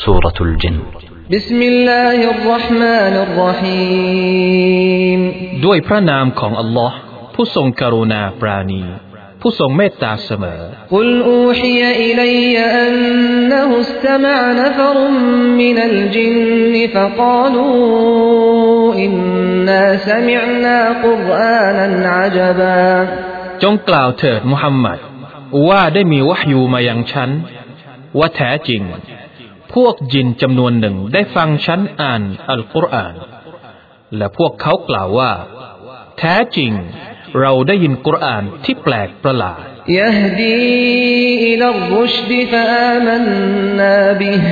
سورة الجن بسم الله الرحمن الرحيم ด้วยพระนามของอัลลอฮ์ผู้ทรงกรุณาปราณี ผู้ทรงเมตตาเสมอ قل أوحي إلي أنه استمع نفر من الجن فقالوا إنا سمعنا قرآنا عجبا จงกล่าวเถิดมุฮัมมัด ว่าได้มีวะฮยูมายังฉัน ว่าแท้จริง พวกจินจำนวนหนึ่งได้ฟังฉันอ่านอัลกุรอาน และพวกเขากล่าวว่า แท้จริง เราได้ยินกุรอานที่แปลกประหลาด يهدي إلى الرشد فآمنا به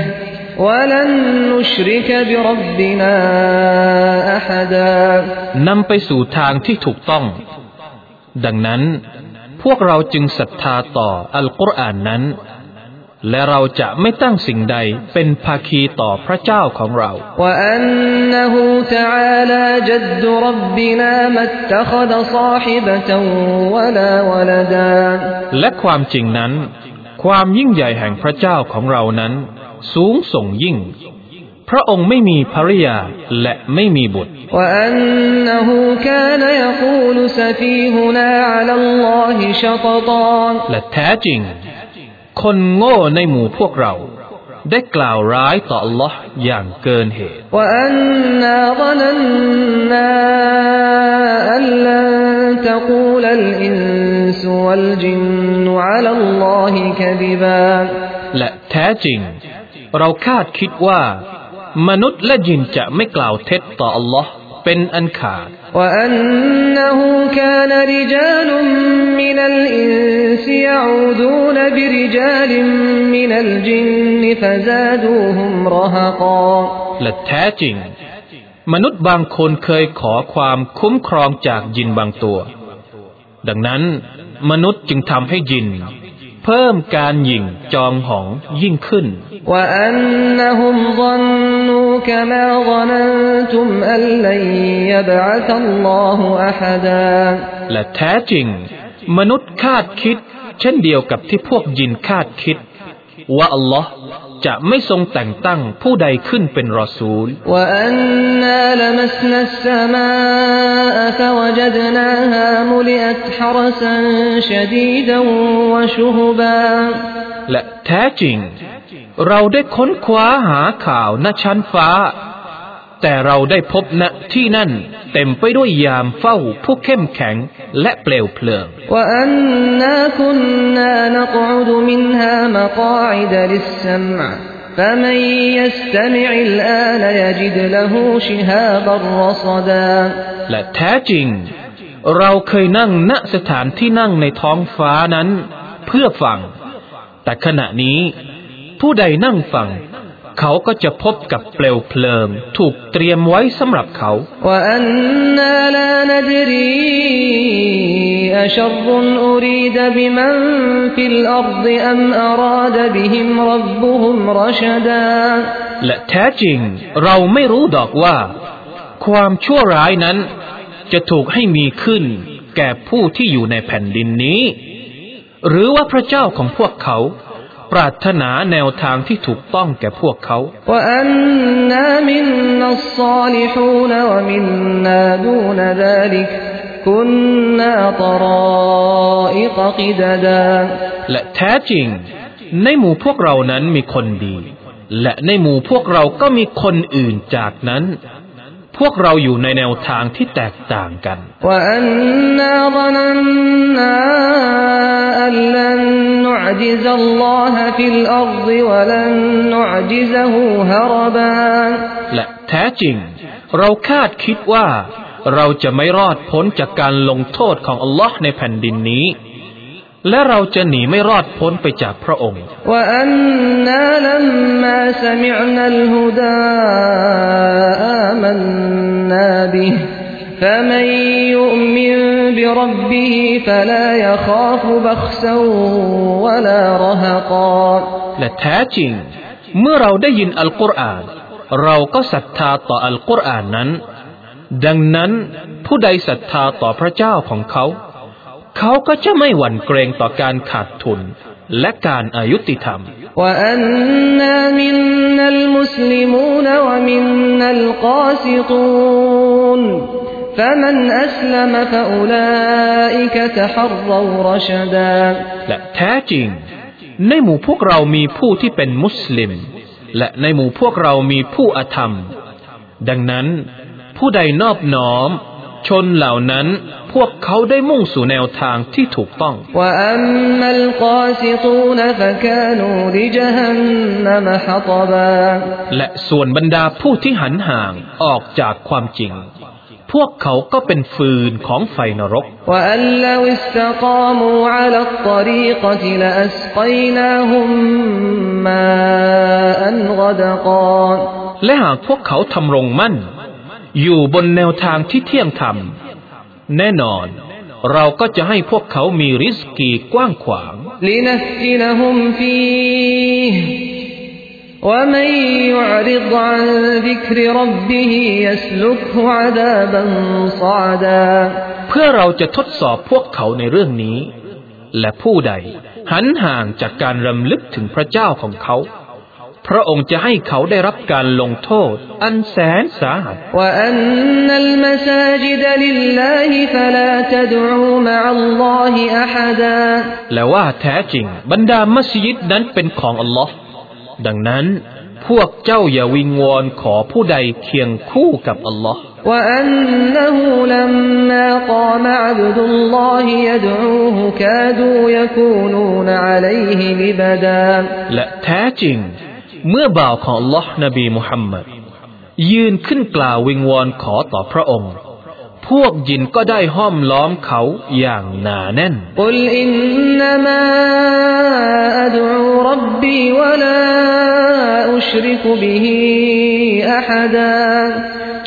ولن نشرك بربنا أحدا นำไปสู่ทางที่ถูกต้อง ดังนั้น พวกเราจึงศรัทธาต่ออัลกุรอานนั้น และเราจะไม่ตั้งสิ่งใดเป็นภาคีต่อพระเจ้าของเรา และความจริงนั้น ความยิ่งใหญ่แห่งพระเจ้าของเรานั้น สูงส่งยิ่ง พระองค์ไม่มีภริยาและไม่มีบุตร และแท้จริง คนโง่ในหมู่พวกเรา ได้กล่าวร้ายต่อ Allah อย่างเกินเหตุ وأنا ظننا أن لن تقول الإنس والجن على الله كذبا และแท้จริง เราคาดคิดว่า มนุษย์และจินจะไม่กล่าวเท็จต่อ Allah เป็นอันขาด وأنه كان رجال من الإنس يعوذون برجال من الجن فزادوهم رهقا และแท้จริง มนุษย์บางคนเคยขอความคุ้มครองจากยินบางตัว ดังนั้น มนุษย์จึงทำให้ยิน เพิ่มการหยิ่งจองหองยิ่งขึ้น وأنهم ظنوا كما ظننتم أن لن يبعث الله أحدا และแท้จริง มนุษย์คาดคิด เช่นเดียวกับที่พวกยินคาดคิด ว่าอัลลอฮ์จะไม่ทรงแต่งตั้งผู้ใดขึ้นเป็นรอซูลและแท้จริง เราได้ค้นคว้าหาข่าวณชั้นฟ้า แต่เราได้พบณที่นั่น เต็มไปด้วยยามเฝ้าผู้เข้มแข็งและเปลวเพลิงและแท้จริง เราเคยนั่งณสถานที่นั่งในท้องฟ้านั้น เพื่อฟัง แต่ขณะนี้ ผู้ใดนั่งฟัง เขาก็จะพบกับเปลวเพลิง ถูกเตรียมไว้สำหรับเขาและแท้จริง เราไม่รู้ดอกว่า ความชั่วร้ายนั้น จะถูกให้มีขึ้น แก่ผู้ที่อยู่ในแผ่นดินนี้ หรือว่าพระเจ้าของพวกเขา ปรารถนาแนวทางที่ถูกต้องแก่พวกเขาและแท้จริง ในหมู่พวกเรานั้นมีคนดี และในหมู่พวกเราก็มีคนอื่นจากนั้น พวกเราอยู่ในแนวทางที่แตกต่างกัน وأنا ظننا أن لن نعجز الله في الأرض ولن نعجزه هربا และแท้จริง เราคาดคิดว่า เราจะไม่รอดพ้นจากการลงโทษของอัลลอฮ์ในแผ่นดินนี้ และเราจะหนีไม่รอดพ้นไปจากพระองค์ وأنا لما سمعنا الهدى فمن يؤمن بربه فلا يخاف بخسا ولا رهقا และแท้จริง เมื่อเราได้ยินอัลกุรอาน เราก็ศรัทธาต่ออัลกุรอานนั้น ดังนั้นผู้ใดศรัทธาต่อพระเจ้าของเขา เขาก็จะไม่หวั่นเกรงต่อการขาดทุน และการอายุติธรรม وأنا منا المسلمون ومنا القاسطون فمن أسلم فأولئك تحروا رشدا และแท้จริง ในหมู่พวกเรามีผู้ที่เป็นมุสลิม และในหมู่พวกเรามีผู้อธรรม ดังนั้นผู้ใดนอบน้อม ชนเหล่านั้นพวกเขาได้มุ่งสู่แนวทางที่ถูกต้อง وأما القاسطون فكانوا لجهنم حطبا และส่วนบรรดาผู้ที่หันห่างออกจากความจริง พวกเขาก็เป็นฟืนของไฟนรก และหากพวกเขาทำรงมั่น อยู่บนแนวทางที่เที่ยงธรรม แน่นอน เราก็จะให้พวกเขามีริสกีกว้างขวางลินฟินฮุมฟี ومن يعرض عن ذكر ربه يسلكه عذابا صعدا เพื่อเราจะทดสอบพวกเขาในเรื่องนี้ และผู้ใดหันห่างจากการรำลึกถึงพระเจ้าของเขา พระองค์จะให้เขาได้รับการลงโทษ อันแสนสาหัส وأن المساجد لله فلا تدعوا مع الله أحدا และว่าแท้จริงบรรดามัสยิดนั้นเป็นของอัลลอฮ์ ดังนั้น พวกเจ้าอย่าวิงวอนขอผู้ใดเคียงคู่กับอัลลอฮ์ وأنه لما قام عبد الله يدعوه كادوا يكونون عليه لبدا และแท้จริง เมื่อบ่าวของอัลลอฮ์นบีมุฮัมมัดยืนขึ้นกล่าววิงวอนขอต่อพระองค์ พวกยินก็ได้ห้อมล้อมเขาอย่างหนาแน่น قل إنما أدعو ربي ولا أشرك به أحدا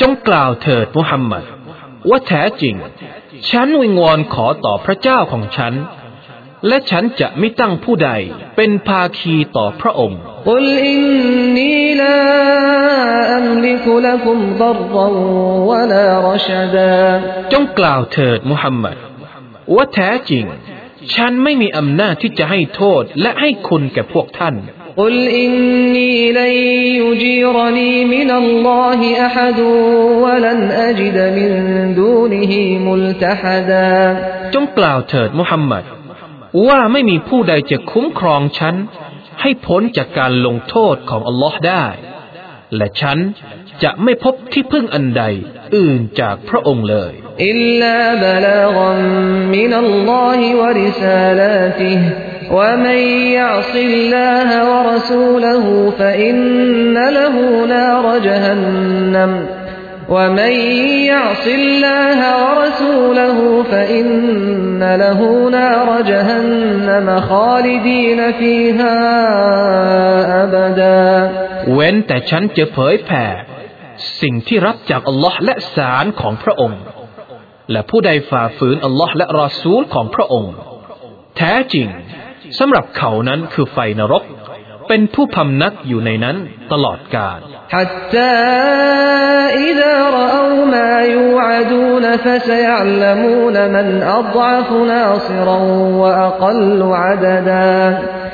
จงกล่าวเถิดมุฮัมมัด ว่าแท้จริง ฉันวิงวอนขอต่อพระเจ้าของฉัน และฉันจะไม่ตั้งผู้ใดเป็นภาคีต่อพระองค์ قل إني لا أملك لكم ضرا ولا رشدا จงกล่าวเถิดมุฮัมมัด ว่าแท้จริง ฉันไม่มีอำนาจที่จะให้โทษและให้คุณแก่พวกท่าน قل إني لن يجيرني من الله أحد ولن أجد من دونه ملتحدا จงกล่าวเถิดมุฮัมมัด ว่าไม่มีผู้ใดจะคุ้มครองฉัน ให้พ้นจากการลงโทษของอัลลอฮ์ได้ และฉันจะไม่พบที่พึ่งอันใดอื่นจากพระองค์เลย إلا بلاغا من الله ورسالاته ومن يعص الله ورسوله فإن له نار جهنم ومن يعص الله ورسوله فإن له نار جهنم خالدين فيها أبدا เว้นแต่ฉันจะเผยแผ่ สิ่งที่รับจากอัลลอฮ์และสารของพระองค์ และผู้ใดฝ่าฝืนอัลลอฮ์และรอซูลของพระองค์ แท้จริงสำหรับเขานั้นคือไฟนรก เป็นผู้พำนักอยู่ในนั้นตลอดกาล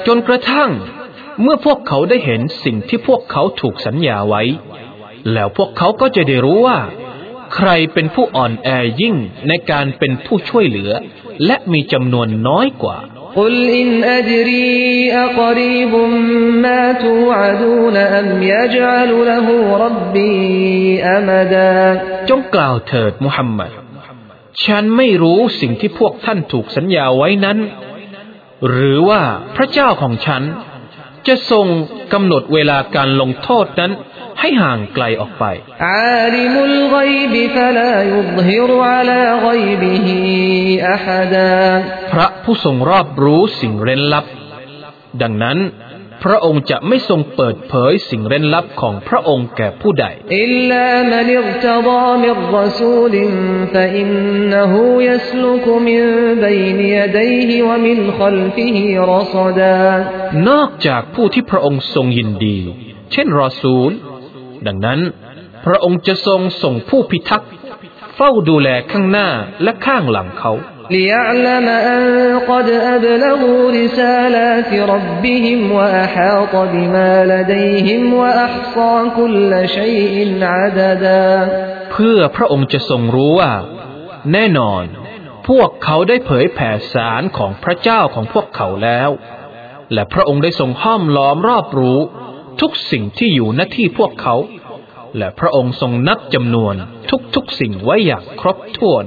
จนกระทั่ง เมื่อพวกเขาได้เห็นสิ่งที่พวกเขาถูกสัญญาไว้ แล้วพวกเขาก็จะได้รู้ว่า ใครเป็นผู้อ่อนแอยิ่งในการเป็นผู้ช่วยเหลือ และมีจำนวนน้อยกว่า قل إن أدري أقريب ما توعدون أم يجعل له ربي أمدا จงกล่าวเถิดมุฮัมมัด ฉันไม่รู้สิ่งที่พวกท่านถูกสัญญาไว้นั้น หรือว่าพระเจ้าของฉัน จะทรงกำหนดเวลาการลงโทษนั้นให้ห่างไกลออกไปพระผู้ทรงรอบรู้สิ่งเร้นลับ ดังนั้น พระองค์จะไม่ทรงเปิดเผยสิ่งเร้นลับของพระองค์แก่ผู้ใดนอกจากผู้ที่พระองค์ทรงยินดี เช่นรอซูล ดังนั้น พระองค์จะทรงส่งผู้พิทักษ์เฝ้าดูแลข้างหน้าและข้างหลังเขา ليعلم أن قد أبلغوا رسالات ربهم وأحاط بما لديهم وأحصى كل شيء عددا เพื่อพระองค์จะทรงรู้ว่า แน่นอน พวกเขาได้เผยแผ่สารของพระเจ้าของพวกเขาแล้ว และพระองค์ได้ทรงห้อมล้อมรอบรู้ ทุกสิ่งที่อยู่หน้าที่พวกเขา และพระองค์ทรงนับจำนวนทุกๆสิ่งไว้อย่างครบถ้วน